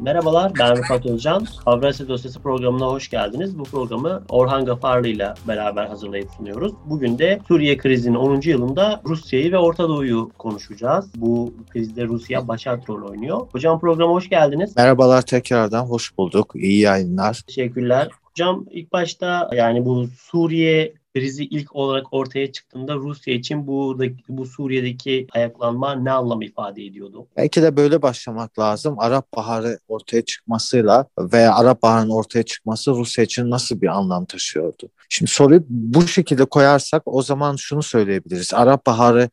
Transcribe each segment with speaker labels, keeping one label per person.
Speaker 1: Merhabalar, ben Rıfat Özcan. Avrasya Dosyası programına hoş geldiniz. Bu programı Orhan Gafarlı ile beraber hazırlayıp sunuyoruz. Bugün de Suriye krizinin 10. yılında Rusya'yı ve Orta Doğu'yu konuşacağız. Bu krizde Rusya başat rol oynuyor. Hocam programa hoş geldiniz.
Speaker 2: Merhabalar tekrardan, hoş bulduk. İyi yayınlar.
Speaker 1: Teşekkürler. Hocam ilk başta yani bu Suriye krizi ilk olarak ortaya çıktığında Rusya için bu bu Suriye'deki ayaklanma ne anlam ifade ediyordu?
Speaker 2: Belki de böyle başlamak lazım. Arap Baharı ortaya çıkmasıyla veya Arap Baharı'nın ortaya çıkması Rusya için nasıl bir anlam taşıyordu? Şimdi soruyu bu şekilde koyarsak o zaman şunu söyleyebiliriz. Arap Baharı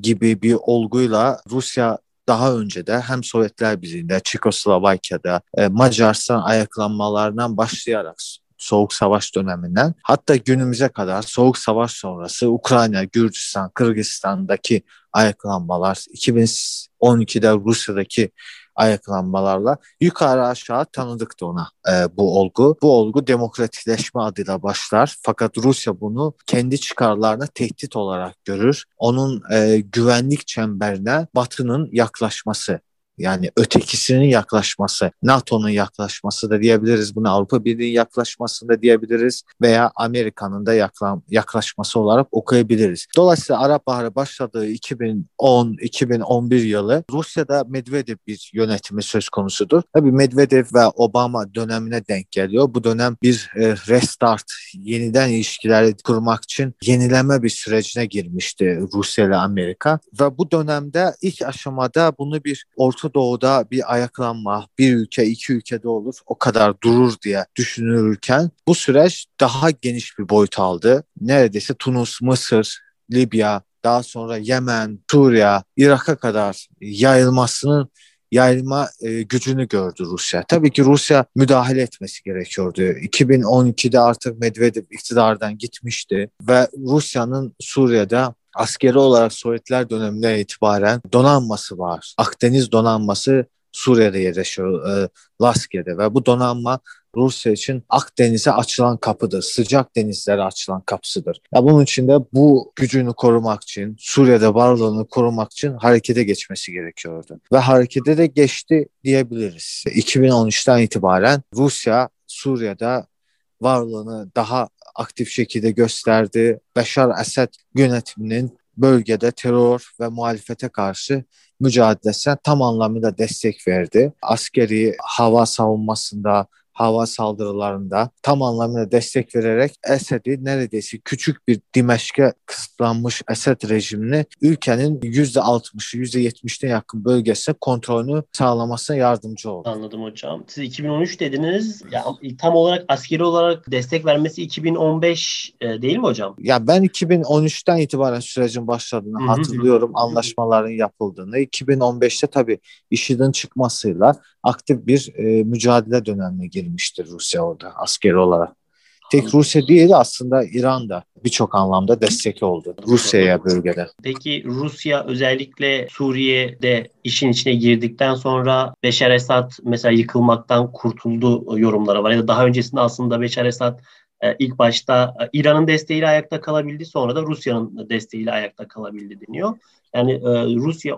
Speaker 2: gibi bir olguyla Rusya daha önce de hem Sovyetler Birliği'nde, Çekoslovakya'da, e, Macaristan ayaklanmalarından başlayarak Soğuk Savaş döneminden hatta günümüze kadar Soğuk Savaş sonrası Ukrayna, Gürcistan, Kırgızistan'daki ayaklanmalar, 2012'de Rusya'daki ayaklanmalarla yukarı aşağı tanıdık da ona e, bu olgu. Bu olgu demokratikleşme adıyla başlar fakat Rusya bunu kendi çıkarlarına tehdit olarak görür. Onun e, güvenlik çemberine Batı'nın yaklaşması yani ötekisinin yaklaşması, NATO'nun yaklaşması da diyebiliriz. Bunu Avrupa Birliği yaklaşması da diyebiliriz veya Amerika'nın da yaklaşması olarak okuyabiliriz. Dolayısıyla Arap Baharı başladığı 2010-2011 yılı Rusya'da Medvedev bir yönetimi söz konusudur. Tabii Medvedev ve Obama dönemine denk geliyor. Bu dönem bir e, restart, yeniden ilişkileri kurmak için yenileme bir sürecine girmişti Rusya ile Amerika. Ve bu dönemde ilk aşamada bunu bir Orta Doğu'da bir ayaklanma, bir ülke, iki ülkede olur, o kadar durur diye düşünülürken bu süreç daha geniş bir boyut aldı. Neredeyse Tunus, Mısır, Libya, daha sonra Yemen, Suriye, Irak'a kadar yayılmasının yayılma e, gücünü gördü Rusya. Tabii ki Rusya müdahale etmesi gerekiyordu. 2012'de artık Medvedev iktidardan gitmişti ve Rusya'nın Suriye'de askeri olarak Sovyetler döneminden itibaren donanması var. Akdeniz donanması Suriye'de yerleşiyor, e, Laskiye'de ve bu donanma Rusya için Akdeniz'e açılan kapıdır. Sıcak denizlere açılan kapısıdır. Ya bunun için de bu gücünü korumak için, Suriye'de varlığını korumak için harekete geçmesi gerekiyordu. Ve harekete de geçti diyebiliriz. 2013'ten itibaren Rusya Suriye'de varlığını daha aktif şekilde gösterdi. Beşar Esed yönetiminin bölgede terör ve muhalefete karşı mücadelesine tam anlamıyla destek verdi. Askeri hava savunmasında hava saldırılarında tam anlamıyla destek vererek Esed'i neredeyse küçük bir Dimeşk'e kısıtlanmış Esed rejimini ülkenin %60'ı %70'ne yakın bölgesine kontrolünü sağlamasına yardımcı oldu.
Speaker 1: Anladım hocam. Siz 2013 dediniz. Ya, tam olarak askeri olarak destek vermesi 2015 e, değil mi hocam?
Speaker 2: Ya ben 2013'ten itibaren sürecin başladığını hatırlıyorum. Anlaşmaların yapıldığını. 2015'te tabii IŞİD'in çıkmasıyla aktif bir e, mücadele dönemine girmiştir Rusya orada askeri olarak. Tek Rusya değil aslında İran da birçok anlamda destek oldu Rusya'ya bölgede.
Speaker 1: Peki Rusya özellikle Suriye'de işin içine girdikten sonra Beşar Esad mesela yıkılmaktan kurtuldu yorumları var. Ya da daha öncesinde aslında Beşar Esad e, ilk başta e, İran'ın desteğiyle ayakta kalabildi sonra da Rusya'nın desteğiyle ayakta kalabildi deniyor. Yani e, Rusya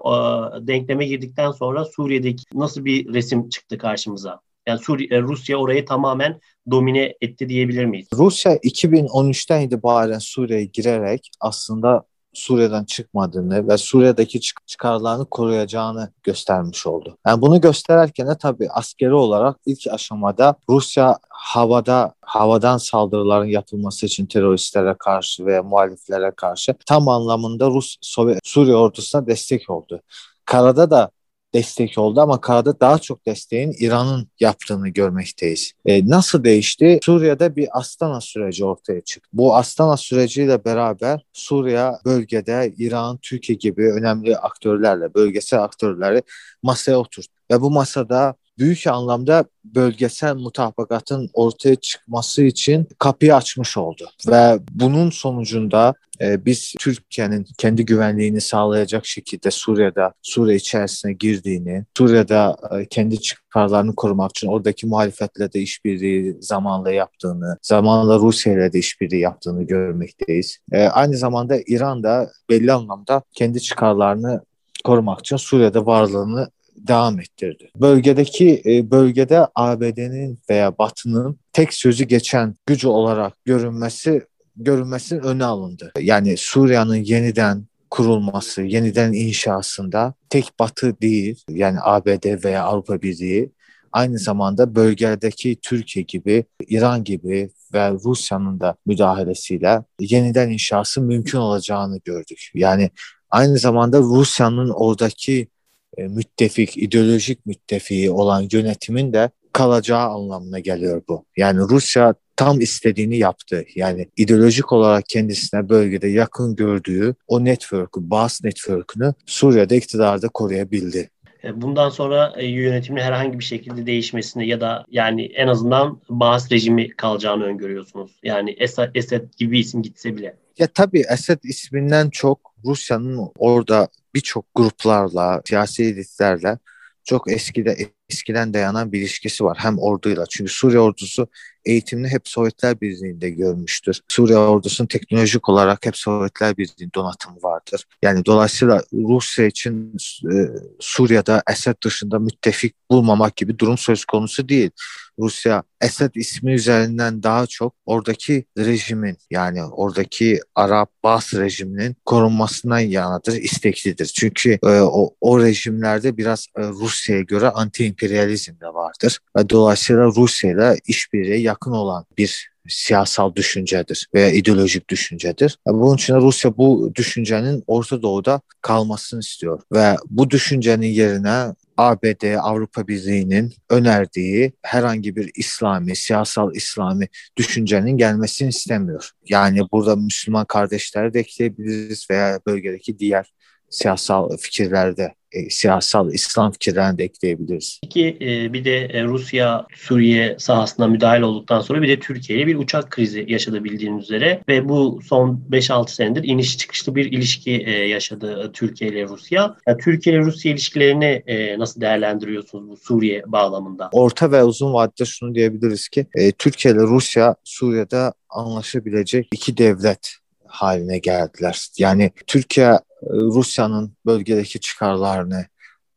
Speaker 1: denkleme girdikten sonra Suriye'deki nasıl bir resim çıktı karşımıza? Yani Suriye, Rusya orayı tamamen domine etti diyebilir miyiz?
Speaker 2: Rusya 2013'ten itibaren Suriye'ye girerek aslında Suriye'den çıkmadığını ve Suriye'deki çıkarlarını koruyacağını göstermiş oldu. Yani bunu göstererken de tabii askeri olarak ilk aşamada Rusya havada havadan saldırıların yapılması için teröristlere karşı ve muhaliflere karşı tam anlamında Rus Sovyet, Suriye ordusuna destek oldu. Karada da destek oldu ama karada daha çok desteğin İran'ın yaptığını görmekteyiz. E, nasıl değişti? Suriye'de bir Astana süreci ortaya çıktı. Bu Astana süreciyle beraber Suriye bölgede İran, Türkiye gibi önemli aktörlerle, bölgesel aktörleri masaya oturttu. Ve bu masada büyük anlamda bölgesel mutabakatın ortaya çıkması için kapıyı açmış oldu. Ve bunun sonucunda e, biz Türkiye'nin kendi güvenliğini sağlayacak şekilde Suriye'de, Suriye içerisine girdiğini, Suriye'de e, kendi çıkarlarını korumak için oradaki muhalefetle de işbirliği zamanla yaptığını, zamanla Rusya ile de işbirliği yaptığını görmekteyiz. E, aynı zamanda İran da belli anlamda kendi çıkarlarını korumak için Suriye'de varlığını devam ettirdi. Bölgedeki e, bölgede ABD'nin veya Batı'nın tek sözü geçen gücü olarak görünmesi görünmesinin önü alındı. Yani Suriye'nin yeniden kurulması, yeniden inşasında tek Batı değil yani ABD veya Avrupa Birliği aynı zamanda bölgedeki Türkiye gibi, İran gibi ve Rusya'nın da müdahalesiyle yeniden inşası mümkün olacağını gördük. Yani aynı zamanda Rusya'nın oradaki e, müttefik, ideolojik müttefiği olan yönetimin de kalacağı anlamına geliyor bu. Yani Rusya tam istediğini yaptı. Yani ideolojik olarak kendisine bölgede yakın gördüğü o network'ü, Bas network'ünü Suriye'de iktidarda koruyabildi.
Speaker 1: E, bundan sonra e, yönetimin herhangi bir şekilde değişmesini ya da yani en azından Baas rejimi kalacağını öngörüyorsunuz. Yani Esed, Esed gibi isim gitse bile.
Speaker 2: Ya tabii Esed isminden çok Rusya'nın orada birçok gruplarla, siyasi elitlerle çok eskide eskiden dayanan bir ilişkisi var hem orduyla. Çünkü Suriye ordusu eğitimini hep Sovyetler Birliği'nde görmüştür. Suriye ordusunun teknolojik olarak hep Sovyetler Birliği'nin donatımı vardır. Yani dolayısıyla Rusya için e, Suriye'de Esed dışında müttefik bulmamak gibi durum söz konusu değil. Rusya Esed ismi üzerinden daha çok oradaki rejimin yani oradaki Arap Bas rejiminin korunmasından yanadır, isteklidir. Çünkü e, o, o rejimlerde biraz e, Rusya'ya göre anti-emperyalizm de vardır. Ve dolayısıyla Rusya ile işbirliği yakın olan bir siyasal düşüncedir veya ideolojik düşüncedir. Bunun için Rusya bu düşüncenin Orta Doğu'da kalmasını istiyor ve bu düşüncenin yerine ABD, Avrupa Birliği'nin önerdiği herhangi bir İslami, siyasal İslami düşüncenin gelmesini istemiyor. Yani burada Müslüman kardeşleri de ekleyebiliriz veya bölgedeki diğer siyasal fikirlerde e, siyasal İslam fikirlerini de ekleyebiliriz.
Speaker 1: Peki e, bir de e, Rusya Suriye sahasına müdahale olduktan sonra bir de Türkiye ile bir uçak krizi yaşadı bildiğiniz üzere ve bu son 5-6 senedir iniş çıkışlı bir ilişki yaşadı Türkiye ile Rusya. Yani Türkiye ile Rusya ilişkilerini nasıl değerlendiriyorsunuz bu Suriye bağlamında?
Speaker 2: Orta ve uzun vadede şunu diyebiliriz ki Türkiye ile Rusya Suriye'de anlaşabilecek iki devlet haline geldiler. Yani Türkiye Rusya'nın bölgedeki çıkarlarını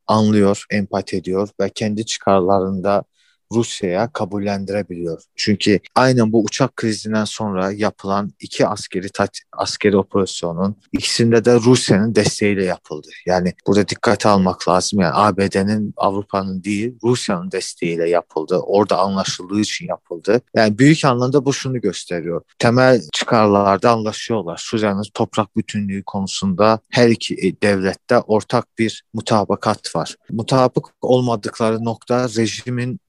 Speaker 2: anlıyor, empati ediyor ve kendi çıkarlarında Rusya'ya kabullendirebiliyor. Çünkü aynen bu uçak krizinden sonra yapılan iki askeri askeri operasyonun ikisinde de Rusya'nın desteğiyle yapıldı. Yani burada dikkate almak lazım. Yani ABD'nin, Avrupa'nın değil, Rusya'nın desteğiyle yapıldı. Orada anlaşıldığı için yapıldı. Yani büyük anlamda bu şunu gösteriyor. Temel çıkarlarda anlaşıyorlar. Suriye'nin toprak bütünlüğü konusunda her iki devlette ortak bir mutabakat var. Mutabık olmadıkları nokta rejimin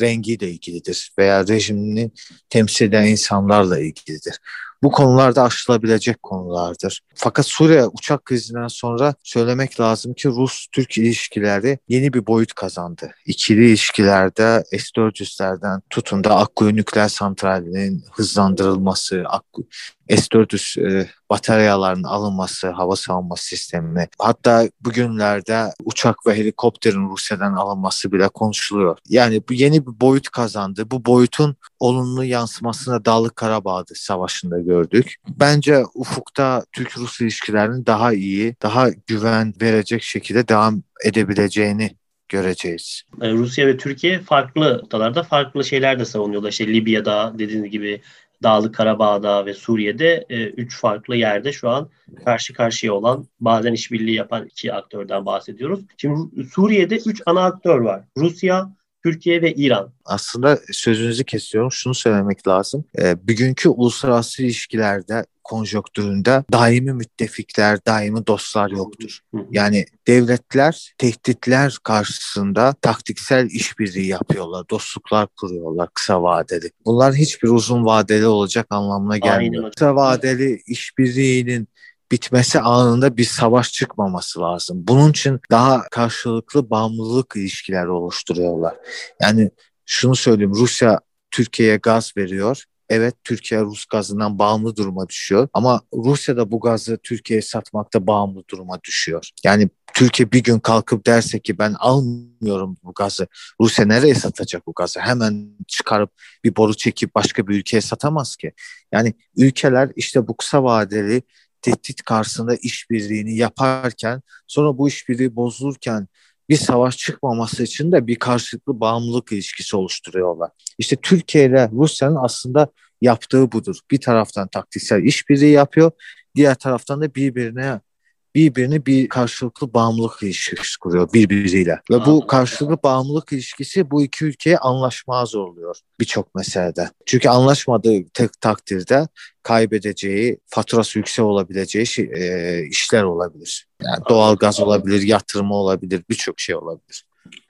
Speaker 2: rengiyle ilgilidir veya rejimini temsil eden insanlarla ilgilidir. Bu konularda aşılabilecek konulardır. Fakat Suriye uçak krizinden sonra söylemek lazım ki Rus-Türk ilişkileri yeni bir boyut kazandı. İkili ilişkilerde S-400'lerden tutun da Akkuyu nükleer santralinin hızlandırılması, Akkuyu, S-400 e, bataryaların alınması, hava savunma sistemi, hatta bugünlerde uçak ve helikopterin Rusya'dan alınması bile konuşuluyor. Yani bu yeni bir boyut kazandı. Bu boyutun olumlu yansımasını Dağlık Karabağ'da savaşında gördük. Bence ufukta Türk-Rus ilişkilerinin daha iyi, daha güven verecek şekilde devam edebileceğini göreceğiz.
Speaker 1: E, Rusya ve Türkiye farklı noktalarda farklı şeyler de savunuyorlar. İşte Libya'da dediğiniz gibi Dağlık Karabağ'da ve Suriye'de e, üç farklı yerde şu an karşı karşıya olan bazen işbirliği yapan iki aktörden bahsediyoruz. Şimdi Suriye'de üç ana aktör var. Rusya, Türkiye ve İran.
Speaker 2: Aslında sözünüzü kesiyorum. Şunu söylemek lazım. E, bugünkü uluslararası ilişkilerde konjonktüründe daimi müttefikler, daimi dostlar yoktur. Yani devletler tehditler karşısında taktiksel işbirliği yapıyorlar, dostluklar kuruyorlar kısa vadeli. Bunlar hiçbir uzun vadeli olacak anlamına gelmiyor. Kısa vadeli işbirliğinin bitmesi anında bir savaş çıkmaması lazım. Bunun için daha karşılıklı bağımlılık ilişkileri oluşturuyorlar. Yani şunu söyleyeyim Rusya Türkiye'ye gaz veriyor. Evet Türkiye Rus gazından bağımlı duruma düşüyor ama Rusya da bu gazı Türkiye'ye satmakta bağımlı duruma düşüyor. Yani Türkiye bir gün kalkıp derse ki ben almıyorum bu gazı. Rusya nereye satacak bu gazı? Hemen çıkarıp bir boru çekip başka bir ülkeye satamaz ki. Yani ülkeler işte bu kısa vadeli tehdit karşısında işbirliğini yaparken sonra bu işbirliği bozulurken bir savaş çıkmaması için de bir karşılıklı bağımlılık ilişkisi oluşturuyorlar. İşte Türkiye ile Rusya'nın aslında yaptığı budur. Bir taraftan taktiksel işbirliği yapıyor, diğer taraftan da birbirine birbirini bir karşılıklı bağımlılık ilişkisi kuruyor birbiriyle. Ve bu karşılıklı bağımlılık ilişkisi bu iki ülkeye anlaşmaz oluyor birçok meselede. Çünkü anlaşmadığı tek takdirde kaybedeceği, faturası yüksek olabileceği şey, e, işler olabilir. Yani doğal gaz olabilir, yatırımı olabilir, birçok şey olabilir.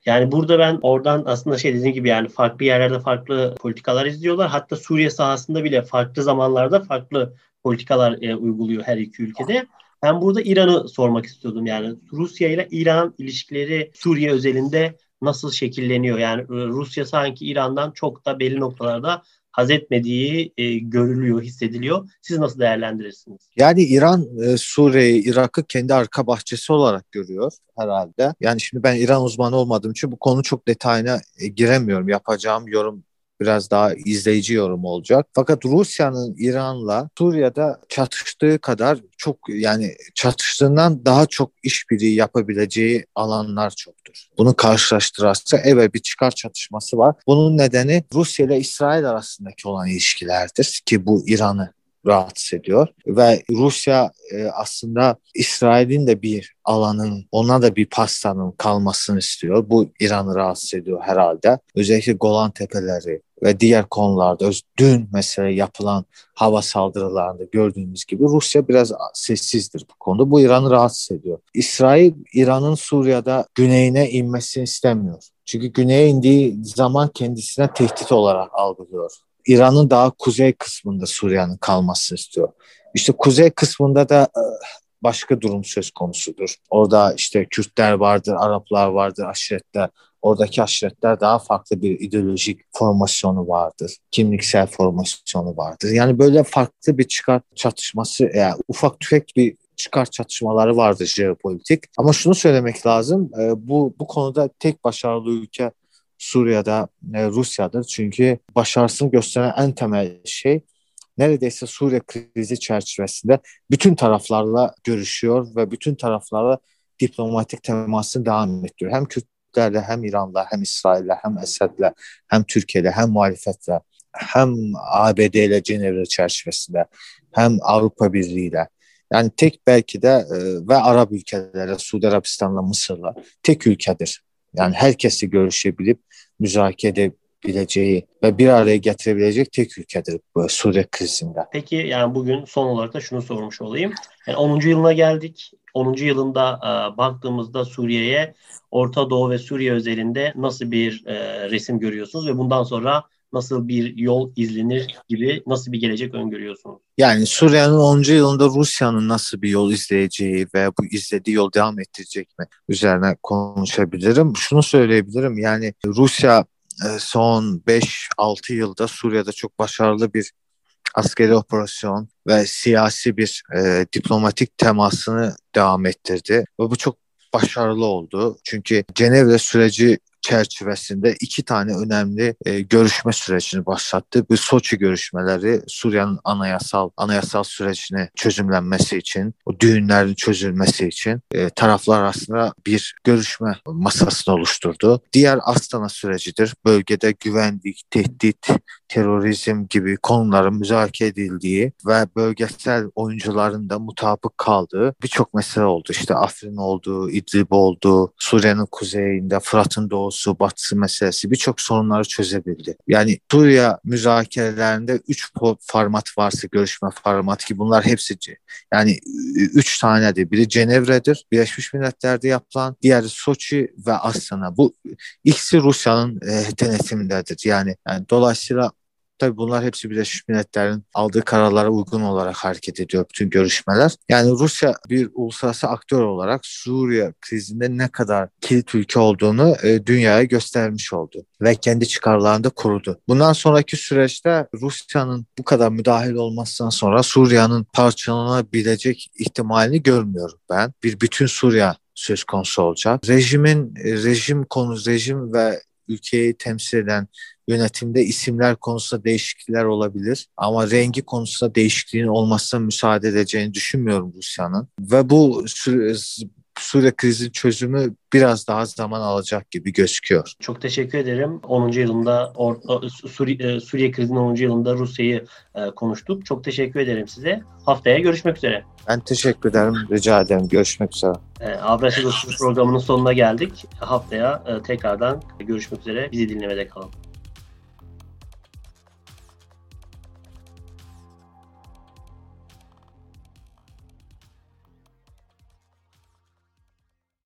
Speaker 1: Yani burada ben oradan aslında şey dediğim gibi yani farklı yerlerde farklı politikalar izliyorlar. Hatta Suriye sahasında bile farklı zamanlarda farklı politikalar e, uyguluyor her iki ülkede. Ben burada İran'ı sormak istiyordum. Yani Rusya ile İran ilişkileri Suriye özelinde nasıl şekilleniyor? Yani e, Rusya sanki İran'dan çok da belli noktalarda haz etmediği e, görülüyor, hissediliyor. Siz nasıl değerlendirirsiniz?
Speaker 2: Yani İran e, Suriye'yi, Irak'ı kendi arka bahçesi olarak görüyor herhalde. Yani şimdi ben İran uzmanı olmadığım için bu konu çok detayına e, giremiyorum. Yapacağım yorum biraz daha izleyici yorum olacak. Fakat Rusya'nın İran'la Suriye'de çatıştığı kadar çok yani çatıştığından daha çok işbirliği yapabileceği alanlar çoktur. Bunu karşılaştırırsa evet bir çıkar çatışması var. Bunun nedeni Rusya ile İsrail arasındaki olan ilişkilerdir ki bu İran'ı rahatsız ediyor ve Rusya e, aslında İsrail'in de bir alanın ona da bir pastanın kalmasını istiyor. Bu İran'ı rahatsız ediyor herhalde. Özellikle Golan Tepeleri ve diğer konularda dün mesela yapılan hava saldırılarında gördüğümüz gibi Rusya biraz sessizdir bu konuda. Bu İran'ı rahatsız ediyor. İsrail İran'ın Suriye'de güneyine inmesini istemiyor. Çünkü güneye indiği zaman kendisine tehdit olarak algılıyor. İran'ın daha kuzey kısmında Suriye'nin kalmasını istiyor. İşte kuzey kısmında da e, başka durum söz konusudur. Orada işte Kürtler vardır, Araplar vardır, aşiretler. Oradaki aşiretler daha farklı bir ideolojik formasyonu vardır. Kimliksel formasyonu vardır. Yani böyle farklı bir çıkar çatışması, yani ufak tüfek bir çıkar çatışmaları vardır jeopolitik. Ama şunu söylemek lazım, e, bu bu konuda tek başarılı ülke Suriye'de e, Rusya'dır. Çünkü başarısını gösteren en temel şey neredeyse Suriye krizi çerçevesinde bütün taraflarla görüşüyor ve bütün taraflarla diplomatik temasını devam ettiriyor. Hem Kürtlerle hem İran'la hem İsrail'le hem Esed'le hem Türkiye'yle hem muhalefetle hem ABD ile Cenevre çerçevesinde hem Avrupa Birliği ile yani tek belki de e, ve Arap ülkelerle Suudi Arabistan'la Mısır'la tek ülkedir yani herkesi görüşebilip müzakere edebileceği ve bir araya getirebilecek tek ülkedir bu Suriye krizinde.
Speaker 1: Peki yani bugün son olarak da şunu sormuş olayım. Yani 10. yılına geldik. 10. yılında e, baktığımızda Suriye'ye Orta Doğu ve Suriye özelinde nasıl bir e, resim görüyorsunuz ve bundan sonra nasıl bir yol izlenir gibi nasıl bir gelecek öngörüyorsunuz?
Speaker 2: Yani Suriye'nin 10. yılında Rusya'nın nasıl bir yol izleyeceği ve bu izlediği yol devam ettirecek mi üzerine konuşabilirim. Şunu söyleyebilirim yani Rusya e, son 5-6 yılda Suriye'de çok başarılı bir askeri operasyon ve siyasi bir e, diplomatik temasını devam ettirdi. Ve bu çok başarılı oldu. Çünkü Cenevre süreci çerçevesinde iki tane önemli e, görüşme sürecini başlattı. Bu Soçi görüşmeleri Suriye'nin anayasal anayasal sürecine çözümlenmesi için, o düğünlerin çözülmesi için e, taraflar arasında bir görüşme masasını oluşturdu. Diğer Astana sürecidir. Bölgede güvenlik, tehdit, terörizm gibi konuların müzakere edildiği ve bölgesel oyuncuların da mutabık kaldığı birçok mesele oldu. İşte Afrin oldu, İdlib oldu, Suriye'nin kuzeyinde, Fırat'ın doğusu, batısı meselesi birçok sorunları çözebildi. Yani Suriye müzakerelerinde üç format varsa görüşme formatı ki bunlar hepsi yani üç tanedir. Biri Cenevre'dir, Birleşmiş Milletler'de yapılan, diğeri Soçi ve Astana. Bu ikisi Rusya'nın e, denetimindedir. Yani, yani dolayısıyla Tabii bunlar hepsi Birleşmiş Milletler'in aldığı kararlara uygun olarak hareket ediyor bütün görüşmeler. Yani Rusya bir uluslararası aktör olarak Suriye krizinde ne kadar kilit ülke olduğunu e, dünyaya göstermiş oldu ve kendi çıkarlarını da korudu. Bundan sonraki süreçte Rusya'nın bu kadar müdahil olmasından sonra Suriye'nin parçalanabilecek ihtimalini görmüyorum ben. Bir bütün Suriye söz konusu olacak. Rejimin e, rejim konu rejim ve ülkeyi temsil eden yönetimde isimler konusunda değişiklikler olabilir. Ama rengi konusunda değişikliğin olmasına müsaade edeceğini düşünmüyorum Rusya'nın. Ve bu Suriye krizin çözümü biraz daha zaman alacak gibi gözüküyor.
Speaker 1: Çok teşekkür ederim. 10. yılında Or- Suriye, Suriye krizinin 10. yılında Rusya'yı e, konuştuk. Çok teşekkür ederim size. Haftaya görüşmek üzere.
Speaker 2: Ben teşekkür ederim. Rica ederim. Görüşmek üzere.
Speaker 1: E, Avrasya Dostluğu programının sonuna geldik. Haftaya e, tekrardan görüşmek üzere. Bizi dinlemede kalın.